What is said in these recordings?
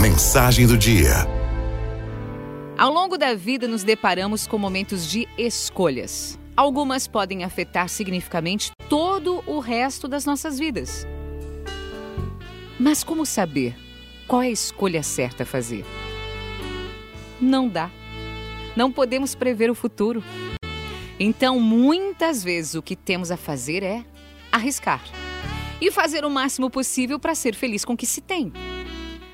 Mensagem do dia. Ao longo da vida, nos deparamos com momentos de escolhas. Algumas podem afetar significativamente todo o resto das nossas vidas. Mas como saber qual é a escolha certa a fazer? Não dá. Não podemos prever o futuro. Então, muitas vezes, o que temos a fazer é arriscar e fazer o máximo possível para ser feliz com o que se tem.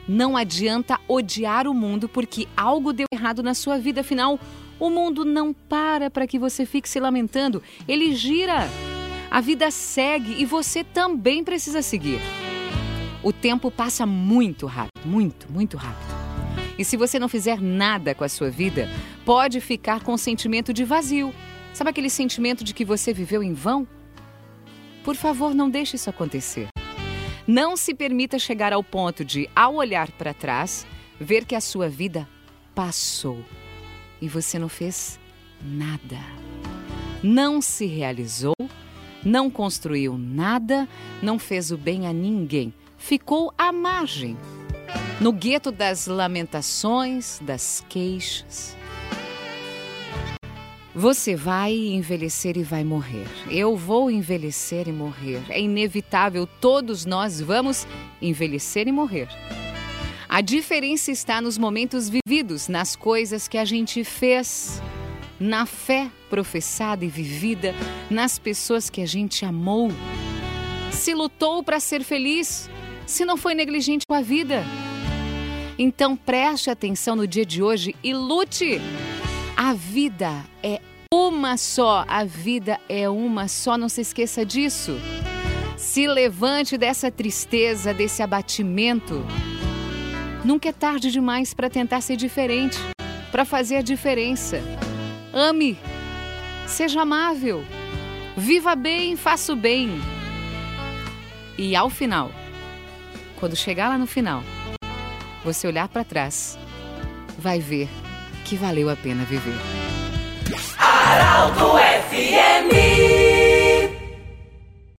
Não adianta odiar o mundo porque algo deu errado na sua vida, afinal, o mundo não para para que você fique se lamentando, ele gira. A vida segue e você também precisa seguir. O tempo passa muito rápido, muito, muito rápido. E se você não fizer nada com a sua vida, pode ficar com um sentimento de vazio. Sabe aquele sentimento de que você viveu em vão? Por favor, não deixe isso acontecer. Não se permita chegar ao ponto de, ao olhar para trás, ver que a sua vida passou e você não fez nada. Não se realizou, não construiu nada, não fez o bem a ninguém. Ficou à margem, no gueto das lamentações, das queixas. Você vai envelhecer e vai morrer. Eu vou envelhecer e morrer. É inevitável, todos nós vamos envelhecer e morrer. A diferença está nos momentos vividos, nas coisas que a gente fez, na fé professada e vivida, nas pessoas que a gente amou. Se lutou para ser feliz, se não foi negligente com a vida. Então preste atenção no dia de hoje e lute. A vida é uma só, a vida é uma só, não se esqueça disso. Se levante dessa tristeza, desse abatimento. Nunca é tarde demais para tentar ser diferente, para fazer a diferença. Ame, seja amável, viva bem, faça o bem. E ao final, quando chegar lá no final, você olhar para trás, vai ver que valeu a pena viver.